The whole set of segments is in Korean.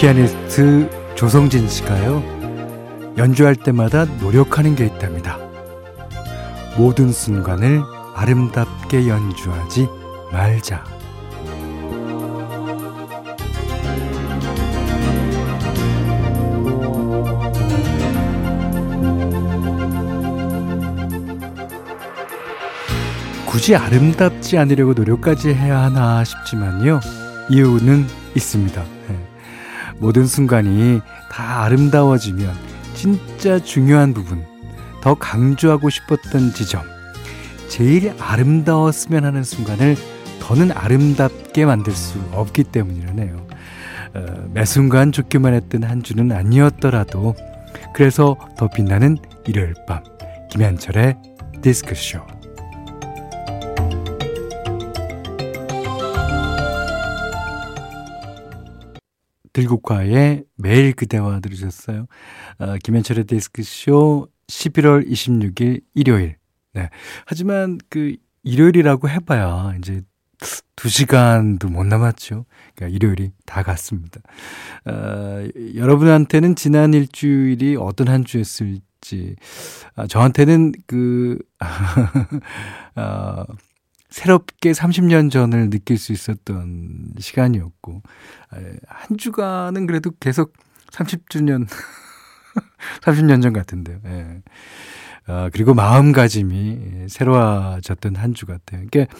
피아니스트 조성진 씨가요, 연주할 때마다 노력하는 게 있답니다. 모든 순간을 아름답게 연주하지 말자. 굳이 아름답지 않으려고 노력까지 해야 하나 싶지만요. 이유는 있습니다. 네. 모든 순간이 다 아름다워지면 진짜 중요한 부분, 더 강조하고 싶었던 지점, 제일 아름다웠으면 하는 순간을 더는 아름답게 만들 수 없기 때문이라네요. 어, 매 순간 좋기만 했던 한 주는 아니었더라도 그래서 더 빛나는 일요일 밤 김현철의 디스크쇼 들국화의 매일 그대와 들으셨어요. 어, 김현철의 데스크쇼 11월 26일 일요일. 네. 하지만 그 일요일이라고 해봐야 이제 두 시간도 못 남았죠. 그러니까 일요일이 다 갔습니다. 어, 여러분한테는 지난 일주일이 어떤 한 주였을지, 아, 저한테는 그, 어, 새롭게 30년 전을 느낄 수 있었던 시간이었고, 한 주간은 그래도 계속 30주년, 30년 전 같은데요. 예. 어, 그리고 마음가짐이 새로워졌던 한 주 같아요. 그러니까,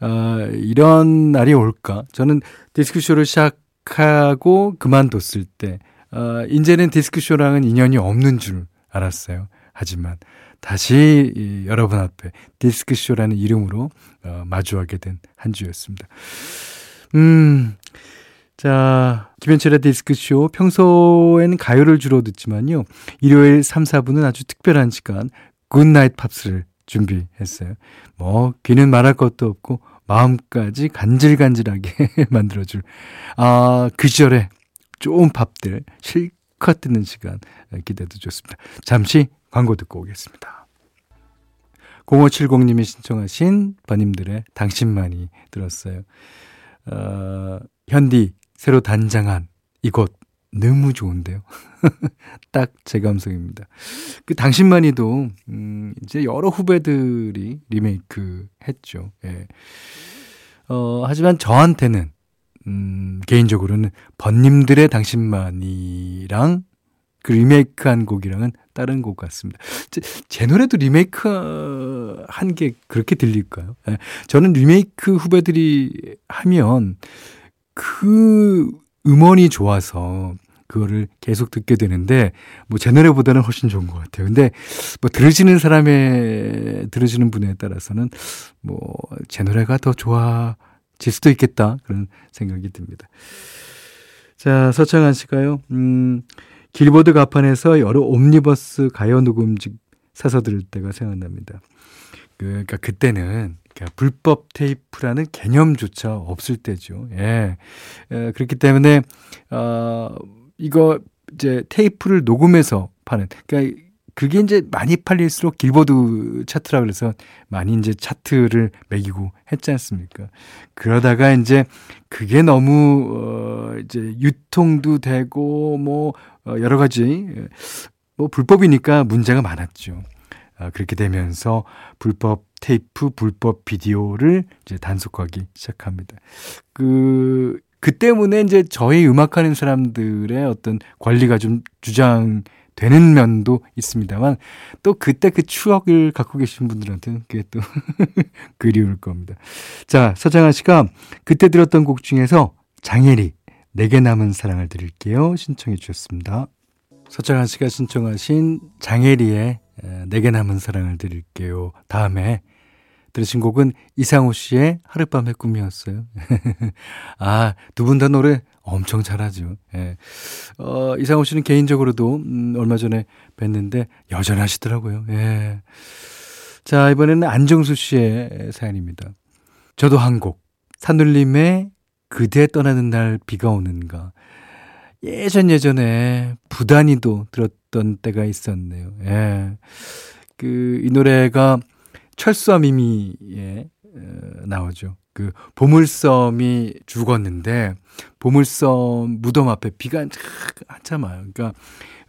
어, 이런 날이 올까? 저는 디스크쇼를 시작하고 그만뒀을 때, 어, 이제는 디스크쇼랑은 인연이 없는 줄 알았어요. 하지만, 다시 이 여러분 앞에 디스크쇼라는 이름으로 어, 마주하게 된 한 주였습니다. 음, 자, 김현철의 디스크쇼. 평소엔 가요를 주로 듣지만요. 일요일 3, 4분은 아주 특별한 시간, Good Night Pops를 준비했어요. 뭐, 귀는 말할 것도 없고, 마음까지 간질간질하게 만들어줄, 아, 그 시절에 좋은 팝들 실컷 듣는 시간 기대도 좋습니다. 잠시 광고 듣고 오겠습니다. 0570님이 신청하신 버님들의 당신만이 들었어요. 어, 현디, 새로 단장한 이곳 너무 좋은데요. 딱 제 감성입니다. 그 당신만이도, 음, 이제 여러 후배들이 리메이크 했죠. 예. 어, 하지만 저한테는, 음, 개인적으로는 번님들의 당신만이랑 그 리메이크한 곡이랑은 다른 곡 같습니다. 제, 제 노래도 리메이크 한 게 그렇게 들릴까요? 네. 저는 리메이크 후배들이 하면 그 음원이 좋아서 그거를 계속 듣게 되는데 뭐 제 노래보다는 훨씬 좋은 것 같아요. 근데 뭐 들으시는 사람의 들으시는 분에 따라서는 뭐 제 노래가 더 좋아질 수도 있겠다 그런 생각이 듭니다. 자 서창한 씨가요. 음. 길보드 가판에서 여러 옴니버스 가요 녹음집 사서 들을 때가 생각납니다. 그, 그러니까 그때는 그러니까 불법 테이프라는 개념조차 없을 때죠. 예. 예 그렇기 때문에 어 이거 이제 테이프를 녹음해서 파는 그러니까 그게 이제 많이 팔릴수록 길보드 차트라 그래서 많이 이제 차트를 매기고 했지 않습니까? 그러다가 이제 그게 너무 어 이제 유통도 되고 뭐 어, 여러 가지 뭐 불법이니까 문제가 많았죠. 아, 그렇게 되면서 불법 테이프, 불법 비디오를 이제 단속하기 시작합니다. 그, 그 때문에 이제 저희 음악하는 사람들의 어떤 관리가 좀 주장 되는 면도 있습니다만 또 그때 그 추억을 갖고 계신 분들한테는 그게 또 그리울 겁니다. 자, 서장한 씨가 그때 들었던 곡 중에서 장혜리 내게 남은 사랑을 드릴게요. 신청해 주셨습니다. 서창한 씨가 신청하신 장혜리의 내게 남은 사랑을 드릴게요. 다음에 들으신 곡은 이상호 씨의 하룻밤의 꿈이었어요. 아, 두 분 다 노래 엄청 잘하죠. 예. 어, 이상호 씨는 개인적으로도 음, 얼마 전에 뵀는데 여전하시더라고요. 예. 자, 이번에는 안정수 씨의 사연입니다. 저도 한 곡. 산울림의 그대 떠나는 날 비가 오는가. 예전 예전에 부단히도 들었던 때가 있었네요. 예. 그, 이 노래가 철수와 미미에 어, 나오죠. 그그 보물섬이 죽었는데 보물섬 무덤 앞에 비가 한참 와요. 그러니까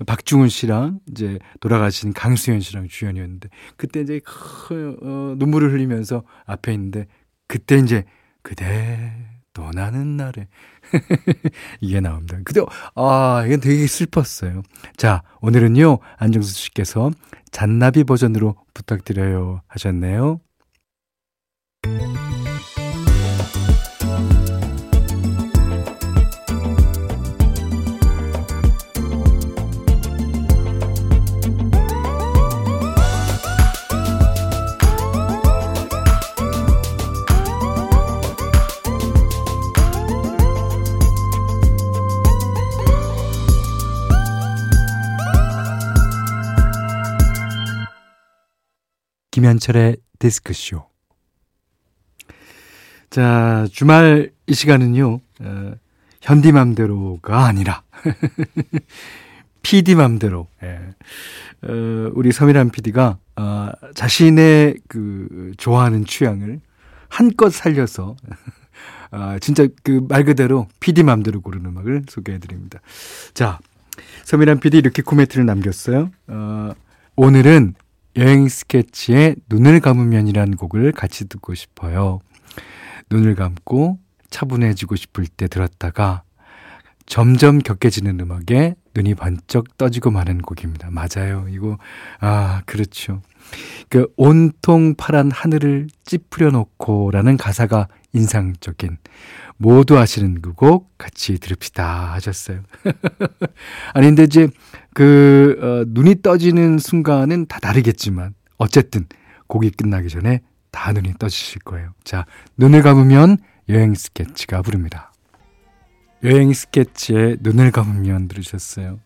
박중훈 씨랑 이제 돌아가신 강수현 씨랑 주연이었는데 그때 이제 어, 눈물을 흘리면서 앞에 있는데 그때 이제 그대 떠나는 날에 이게 나옵니다. 근데 아 이건 되게 슬펐어요. 자 오늘은요 안정수 씨께서 잔나비 버전으로 부탁드려요 하셨네요. 김현철의 디스크쇼. 자, 주말 이 시간은요, 어, 현디맘대로가 아니라, PD맘대로, 예. 어, 우리 서미란 PD가, 어, 자신의 그, 좋아하는 취향을 한껏 살려서, 아, 진짜 그 말 그대로 PD맘대로 고르는 음악을 소개해 드립니다. 자, 서미란 PD 이렇게 코멘트를 남겼어요. 어, 오늘은 여행 스케치의 눈을 감으면이라는 곡을 같이 듣고 싶어요. 눈을 감고 차분해지고 싶을 때 들었다가 점점 격해지는 음악에 눈이 번쩍 떠지고 마는 곡입니다. 맞아요. 이거, 아, 그렇죠. 그 온통 파란 하늘을 찌푸려 놓고라는 가사가 인상적인 모두 아시는 그 곡 같이 들읍시다 하셨어요. 아니 근데 이제 그 어, 눈이 떠지는 순간은 다 다르겠지만 어쨌든 곡이 끝나기 전에 다 눈이 떠지실 거예요. 자, 눈을 감으면 여행 스케치가 부릅니다. 여행 스케치에 눈을 감으면 들으셨어요.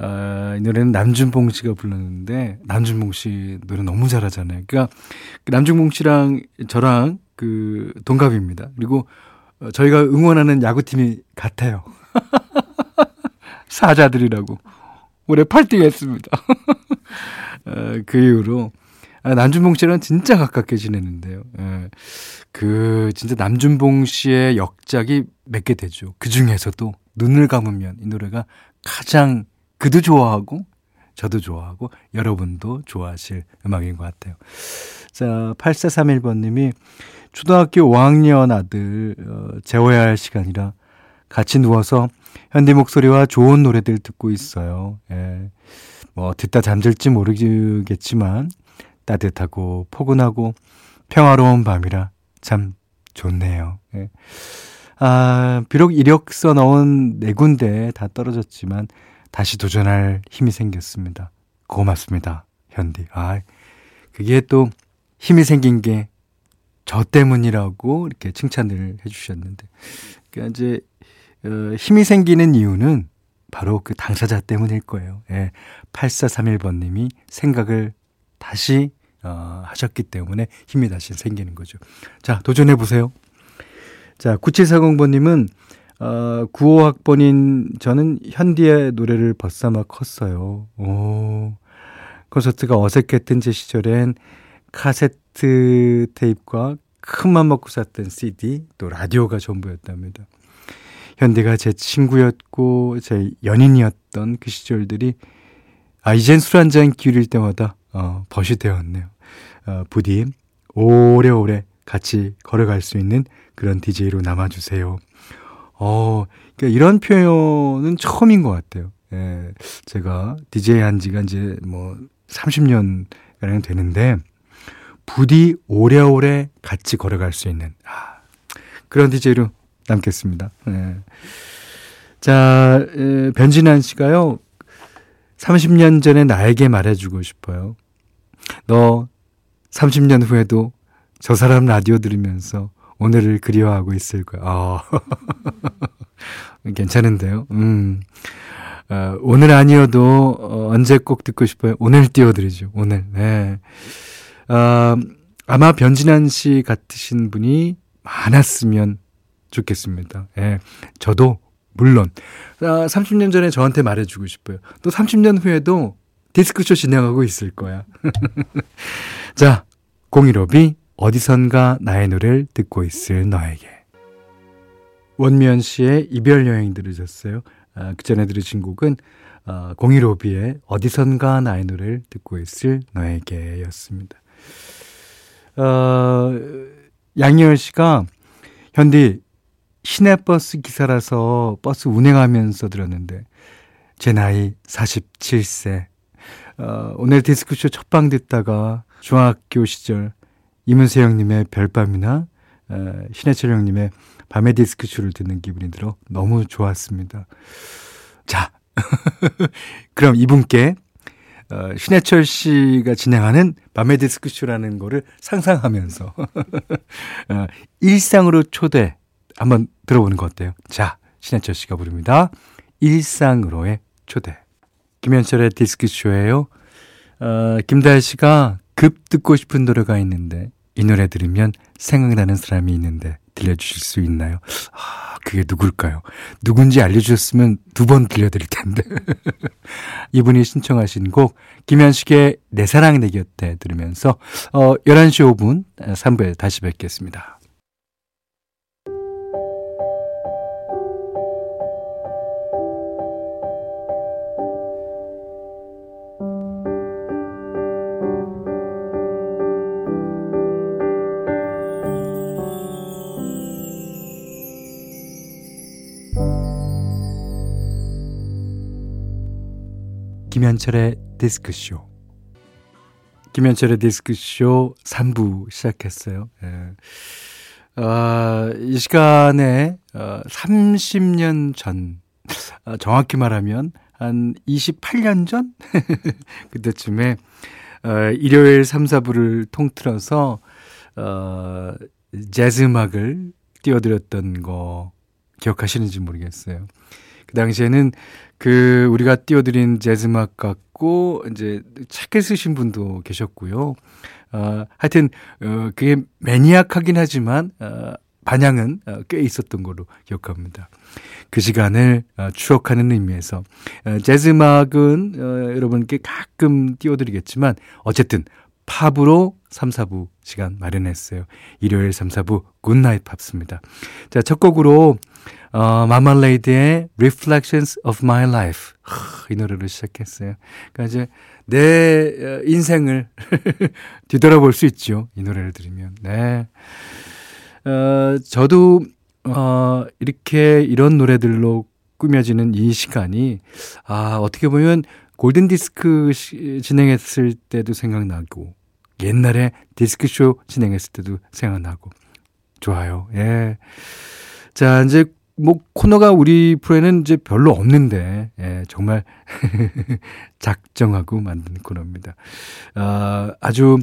어, 이 노래는 남준봉 씨가 불렀는데 남준봉 씨 노래 너무 잘하잖아요. 그러니까 그 남준봉 씨랑 저랑 그 동갑입니다. 그리고 어, 저희가 응원하는 야구팀이 같아요. 사자들이라고. 올해 8등 했습니다. 어, 그 이후로 아, 남준봉 씨랑 진짜 가깝게 지냈는데요. 예. 그 진짜 남준봉 씨의 역작이 몇 개 되죠. 그 중에서도 눈을 감으면 이 노래가 가장 그도 좋아하고 저도 좋아하고 여러분도 좋아하실 음악인 것 같아요. 자, 8431번님이 초등학교 5학년 아들 어, 재워야 할 시간이라 같이 누워서 현디 목소리와 좋은 노래들 듣고 있어요. 예. 뭐 듣다 잠들지 모르겠지만 따뜻하고 포근하고 평화로운 밤이라 참 좋네요. 예. 아, 비록 이력서 넣은 네 군데 다 떨어졌지만 다시 도전할 힘이 생겼습니다. 고맙습니다. 현디. 아, 그게 또 힘이 생긴 게 저 때문이라고 이렇게 칭찬을 해주셨는데. 그러니까 이제, 어, 힘이 생기는 이유는 바로 그 당사자 때문일 거예요. 예. 8431번님이 생각을 다시, 어, 하셨기 때문에 힘이 다시 생기는 거죠. 자, 도전해 보세요. 자, 9740번님은 어, 95학번인 저는 현디의 노래를 벗삼아 컸어요. 오. 콘서트가 어색했던 제 시절엔 카세트 테이프와 큰맘 먹고 샀던 CD, 또 라디오가 전부였답니다. 현디가 제 친구였고, 제 연인이었던 그 시절들이, 아, 이젠 술 한 잔 기울일 때마다, 어, 벗이 되었네요. 어, 부디, 오래오래 같이 걸어갈 수 있는 그런 DJ로 남아주세요. 어, 그러니까 이런 표현은 처음인 것 같아요. 예, 제가 DJ 한 지가 이제 뭐 30년 가량 되는데, 부디 오래오래 같이 걸어갈 수 있는, 아, 그런 DJ로 남겠습니다. 예. 자, 에, 변진환 씨가요, 30년 전에 나에게 말해주고 싶어요. 너 30년 후에도 저 사람 라디오 들으면서 오늘을 그리워하고 있을 거야. 어. 괜찮은데요. 음. 어, 오늘 아니어도 어, 언제 꼭 듣고 싶어요. 오늘 띄워드리죠. 오늘. 네. 어, 아마 변진환 씨 같으신 분이 많았으면 좋겠습니다. 예. 저도 물론 아, 30년 전에 저한테 말해주고 싶어요. 또 30년 후에도 디스크쇼 진행하고 있을 거야. 자, 015B 어디선가 나의 노래를 듣고 있을 너에게. 원미연 씨의 이별 여행 들으셨어요. 아, 그 전에 들으신 곡은 어, 공일오비의 어디선가 나의 노래를 듣고 있을 너에게 였습니다. 어, 양희열 씨가 현디 시내버스 기사라서 버스 운행하면서 들었는데 제 나이 47세 어, 오늘 디스크쇼 첫방 듣다가 중학교 시절 이문세 형님의 별밤이나 어, 신해철 형님의 밤의 디스크쇼를 듣는 기분이 들어 너무 좋았습니다. 자, 그럼 이분께 어, 신해철 씨가 진행하는 밤의 디스크쇼라는 거를 상상하면서 어, 일상으로 초대 한번 들어보는 거 어때요? 자, 신해철 씨가 부릅니다. 일상으로의 초대. 김현철의 디스크쇼예요. 어, 김다혜 씨가 급 듣고 싶은 노래가 있는데 이 노래 들으면 생각나는 사람이 있는데 들려주실 수 있나요? 아, 그게 누굴까요? 누군지 알려주셨으면 두 번 들려드릴 텐데. 이분이 신청하신 곡, 김현식의 내 사랑 내 곁에 들으면서, 어, 11시 5분, 3부에 다시 뵙겠습니다. 김현철의 디스크쇼. 김현철의 디스크쇼 3부 시작했어요. 예. 아, 이 시간에 어, 30년 전, 아, 정확히 말하면 한 28년 전? 그때쯤에 어, 일요일 3, 4부를 통틀어서 어, 재즈 음악을 띄워드렸던 거 기억하시는지 모르겠어요. 그 당시에는 그 우리가 띄워드린 재즈 음악 같고 이제 책을 쓰신 분도 계셨고요. 어, 하여튼 어, 그게 maniac하긴 하지만 어, 반향은 어, 꽤 있었던 걸로 기억합니다. 그 시간을 어, 추억하는 의미에서 어, 재즈 음악은 어, 여러분께 가끔 띄워드리겠지만 어쨌든 팝으로 3, 4부 시간 마련했어요. 일요일 3, 4부 Good Night Pops입니다. 자, 첫 곡으로 어, 마말레이드의 Reflections of My Life. 이 노래로 시작했어요. 그러니까 이제 내 어, 인생을 뒤돌아볼 수 있죠. 이 노래를 들으면. 네. 어, 저도, 어, 이렇게 이런 노래들로 꾸며지는 이 시간이, 아, 어떻게 보면 골든 디스크 진행했을 때도 생각나고, 옛날에 디스크쇼 진행했을 때도 생각나고, 좋아요. 예. 자, 이제 뭐 코너가 우리 프로에는 이제 별로 없는데 예, 정말 작정하고 만든 코너입니다. 아, 아주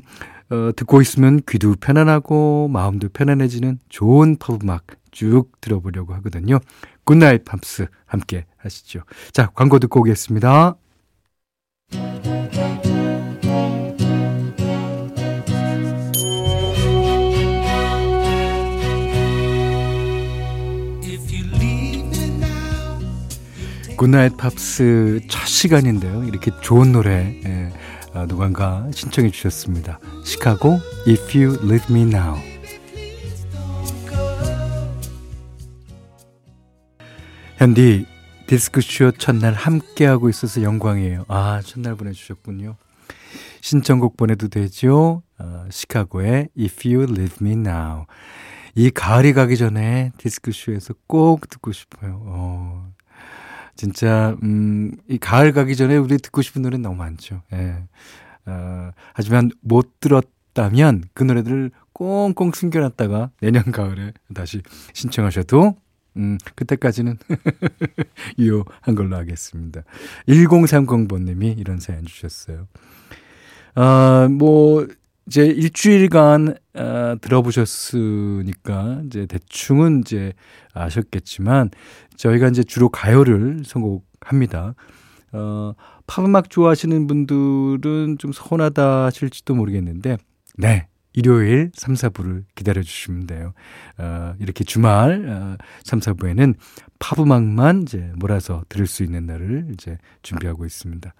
어, 듣고 있으면 귀도 편안하고 마음도 편안해지는 좋은 팝 음악 쭉 들어보려고 하거든요. Good Night Pops 함께 하시죠. 자, 광고 듣고 오겠습니다. Good Night Pops 첫 시간인데요. 이렇게 좋은 노래 예, 아, 누군가 신청해 주셨습니다. 시카고 If You Leave Me Now 현디 디스크쇼 첫날 함께하고 있어서 영광이에요. 아 첫날 보내주셨군요. 신청곡 보내도 되죠? 어, 시카고의 If You Leave Me Now 이 가을이 가기 전에 디스크쇼에서 꼭 듣고 싶어요. 어, 진짜, 음, 이 가을 가기 전에 우리 듣고 싶은 노래 너무 많죠. 예. 어, 하지만 못 들었다면 그 노래들을 꽁꽁 숨겨놨다가 내년 가을에 다시 신청하셔도 음, 그때까지는 유효한 걸로 하겠습니다. 1030번님이 이런 사연 주셨어요. 어, 뭐, 이제 일주일간 어, 들어보셨으니까 이제 대충은 이제 아셨겠지만 저희가 이제 주로 가요를 선곡합니다. 어, 팝음악 좋아하시는 분들은 좀 서운하다 하실지도 모르겠는데 네. 일요일 3, 4부를 기다려 주시면 돼요. 어, 이렇게 주말 어, 3, 4부에는 팝음악만 이제 몰아서 들을 수 있는 날을 이제 준비하고 있습니다.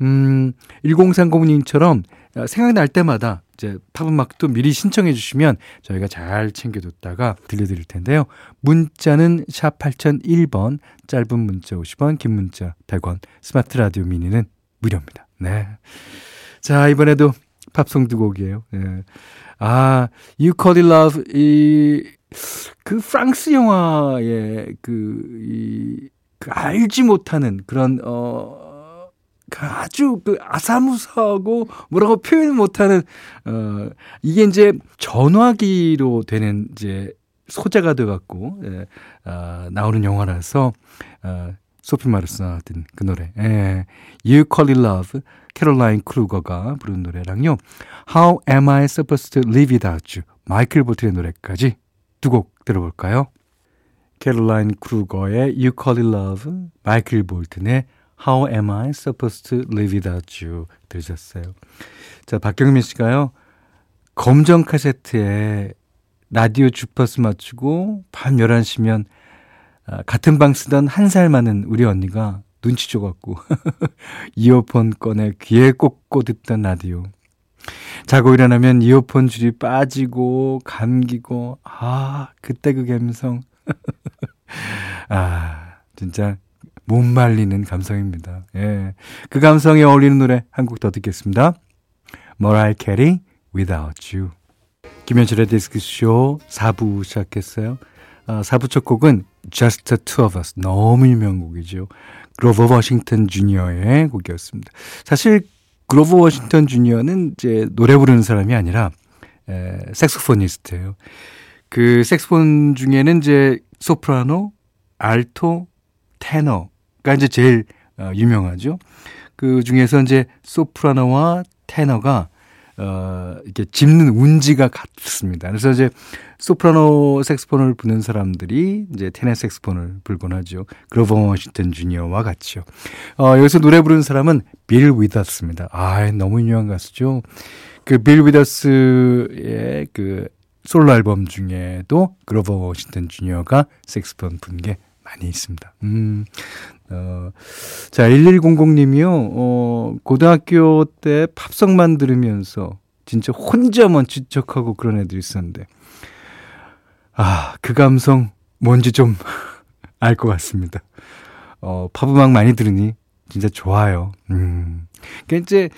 음, 1030님처럼 어, 생각날 때마다 이제 팝음악도 미리 신청해 주시면 저희가 잘 챙겨뒀다가 들려드릴 텐데요. 문자는 샵 8001번, 짧은 문자 50원, 긴 문자 100원, 스마트 라디오 미니는 무료입니다. 네. 자, 이번에도 팝송 두 곡이에요. 네. 아, You Call It Love, 이, 그 프랑스 영화의 그, 이, 그 알지 못하는 그런, 어, 그 아주 그 아사무사하고 뭐라고 표현 못하는 어 이게 이제 전화기로 되는 이제 소재가 돼갖고 예, 아, 나오는 영화라서 아, 소피 마르소 나왔던 그 노래 예, You Call It Love 캐롤라인 크루거가 부른 노래랑요 How Am I Supposed to Live Without You 마이클 볼튼의 노래까지 두 곡 들어볼까요? 캐롤라인 크루거의 You Call It Love 마이클 볼튼의 How am I supposed to live without you? 들으셨어요. 자, 박경민 씨가요. 검정 카세트에 라디오 주파수 맞추고 밤 11시면 아, 같은 방 쓰던 한 살 많은 우리 언니가 눈치 줘갖고 이어폰 꺼내 귀에 꽂고 듣던 라디오. 자고 일어나면 이어폰 줄이 빠지고 감기고 아 그때 그 감성 아 진짜 못 말리는 감성입니다. 예. 그 감성에 어울리는 노래 한 곡 더 듣겠습니다. 머라이 캐리 Without You. 김현철의 디스크쇼 4부 시작했어요. 아, 4부 첫 곡은 Just the Two of Us. 너무 유명한 곡이죠. 그로버 워싱턴 주니어의 곡이었습니다. 사실 그로버 워싱턴 주니어는 이제 노래 부르는 사람이 아니라 에, saxophonist예요. 그 색소폰 중에는 이제 소프라노, 알토, 테너 가 이제 제일 어, 유명하죠. 그 중에서 이제 소프라노와 테너가 어, 이렇게 짚는 운지가 같습니다. 그래서 이제 소프라노 색스폰을 부는 사람들이 이제 테너 색스폰을 불곤 하죠. 그로버 워싱턴 주니어와 같이요. 어, 여기서 노래 부르는 사람은 빌 위더스입니다. 아, 너무 유명한 가수죠. 그 빌 위더스의 그 솔로 앨범 중에도 그로버 워싱턴 주니어가 색스폰 분게 많이 있습니다. 음, 어, 자, 1100님이요, 어, 고등학교 때 팝송만 들으면서 진짜 혼자만 지적하고 그런 애들이 있었는데, 아, 그 감성 뭔지 좀 알 것 같습니다. 어, 팝음악 많이 들으니 진짜 좋아요. 음. 그러니까 이제,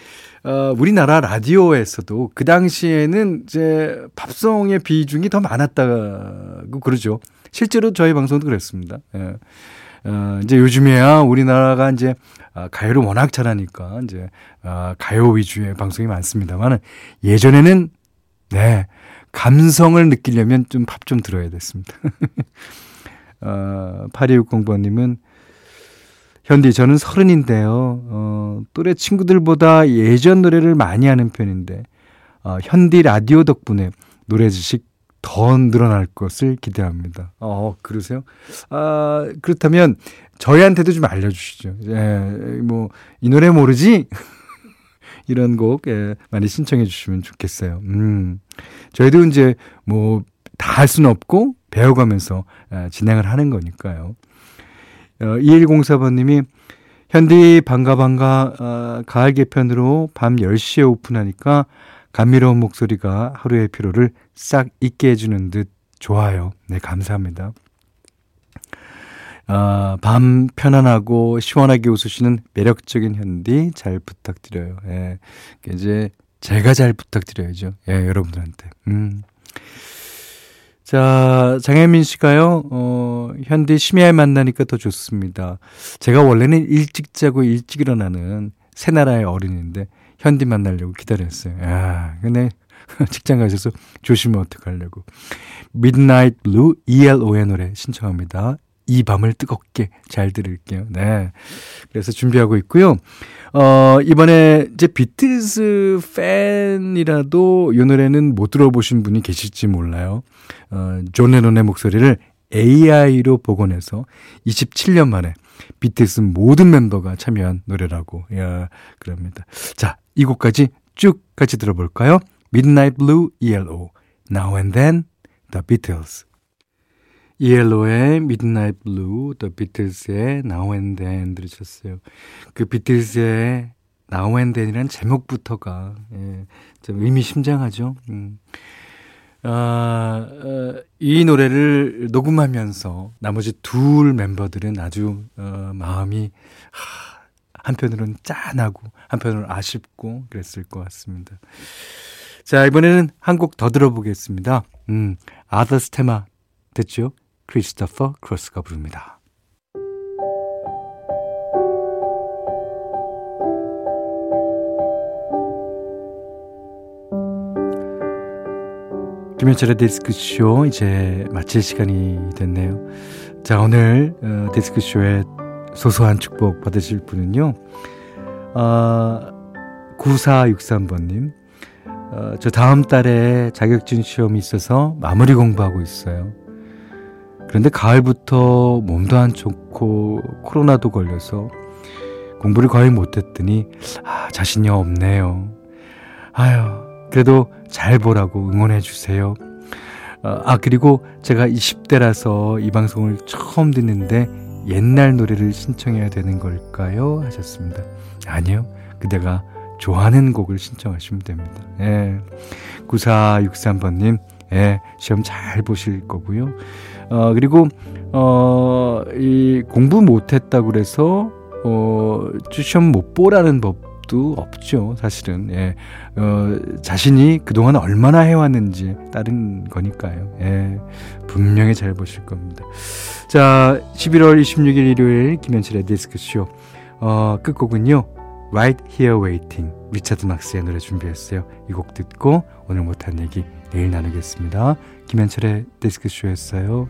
어, 우리나라 라디오에서도 그 당시에는 이제 팝송의 비중이 더 많았다고 그러죠. 실제로 저희 방송도 그랬습니다. 예. 어, 이제 요즘에야 우리나라가 이제 아, 가요를 워낙 잘하니까 이제 아, 가요 위주의 방송이 많습니다만은 예전에는 네 감성을 느끼려면 좀 팝 좀 들어야 됐습니다. 어, 8260번님은 현디 저는 서른인데요. 어, 또래 친구들보다 예전 노래를 많이 하는 편인데 어, 현디 라디오 덕분에 노래 지식 더 늘어날 것을 기대합니다. 어, 그러세요? 아, 그렇다면 저희한테도 좀 알려주시죠. 예, 뭐, 이 노래 모르지? 이런 곡, 예, 많이 신청해 주시면 좋겠어요. 음, 저희도 이제 뭐, 다 할 수는 없고, 배워가면서 예, 진행을 하는 거니까요. 어, 2104번님이, 현디 반가 반가, 어, 가을 개편으로 밤 10시에 오픈하니까 감미로운 목소리가 하루의 피로를 싹 잊게 해주는 듯 좋아요. 네, 감사합니다. 아, 밤 편안하고 시원하게 웃으시는 매력적인 현디 잘 부탁드려요. 예. 이제 제가 잘 부탁드려야죠. 예, 여러분들한테. 음. 자, 장혜민 씨가요, 어, 현디 심야에 만나니까 더 좋습니다. 제가 원래는 일찍 자고 일찍 일어나는 새나라의 어린인데, 현디 만나려고 기다렸어요. 야, 근데 직장 가셔서 조심히 어떡하려고. Midnight Blue ELO의 노래 신청합니다. 이 밤을 뜨겁게 잘 들을게요. 네. 그래서 준비하고 있고요. 어, 이번에 이제 비틀즈 팬이라도 이 노래는 못 들어보신 분이 계실지 몰라요. 어, 존 레논의 목소리를 AI로 복원해서 27년 만에 비틀스 모든 멤버가 참여한 노래라고, 야, 그럽니다. 자, 이 곡까지 쭉 같이 들어볼까요? Midnight Blue, ELO, Now and Then, The Beatles. ELO의 Midnight Blue, The Beatles의 Now and Then 들으셨어요. 그 비틀스의 Now and Then이라는 제목부터가 예, 좀 의미심장하죠. 음. 아, 어, 이 노래를 녹음하면서 나머지 둘 멤버들은 아주 어, 마음이 하, 한편으로는 짠하고 한편으로는 아쉽고 그랬을 것 같습니다. 자 이번에는 한 곡 더 들어보겠습니다. 음, 아더스 테마 됐죠? 크리스토퍼 크로스가 부릅니다. 김현철의 데스크쇼 이제 마칠 시간이 됐네요. 자, 오늘 어, 데스크쇼에 소소한 축복 받으실 분은요. 어, 9463번님. 어, 저 다음 달에 자격증 시험이 있어서 마무리 공부하고 있어요. 그런데 가을부터 몸도 안 좋고 코로나도 걸려서 공부를 거의 못했더니 아, 자신이 없네요. 아유, 그래도 잘 보라고 응원해 주세요. 어, 아, 그리고 제가 20대라서 이 방송을 처음 듣는데 옛날 노래를 신청해야 되는 걸까요? 하셨습니다. 아니요. 그대가 좋아하는 곡을 신청하시면 됩니다. 예. 9463번님, 예, 시험 잘 보실 거고요. 어, 그리고, 어, 이 공부 못했다고 그래서, 어, 시험 못 보라는 법 수 없죠, 사실은. 예. 어, 자신이 그동안 얼마나 해왔는지 따른 거니까요. 예. 분명히 잘 보실 겁니다. 자, 11월 26일 일요일 김현철의 디스크쇼. 어, 끝곡은요. Right Here Waiting. 리차드 막스의 노래 준비했어요. 이 곡 듣고 오늘 못한 얘기 내일 나누겠습니다. 김현철의 디스크쇼였어요.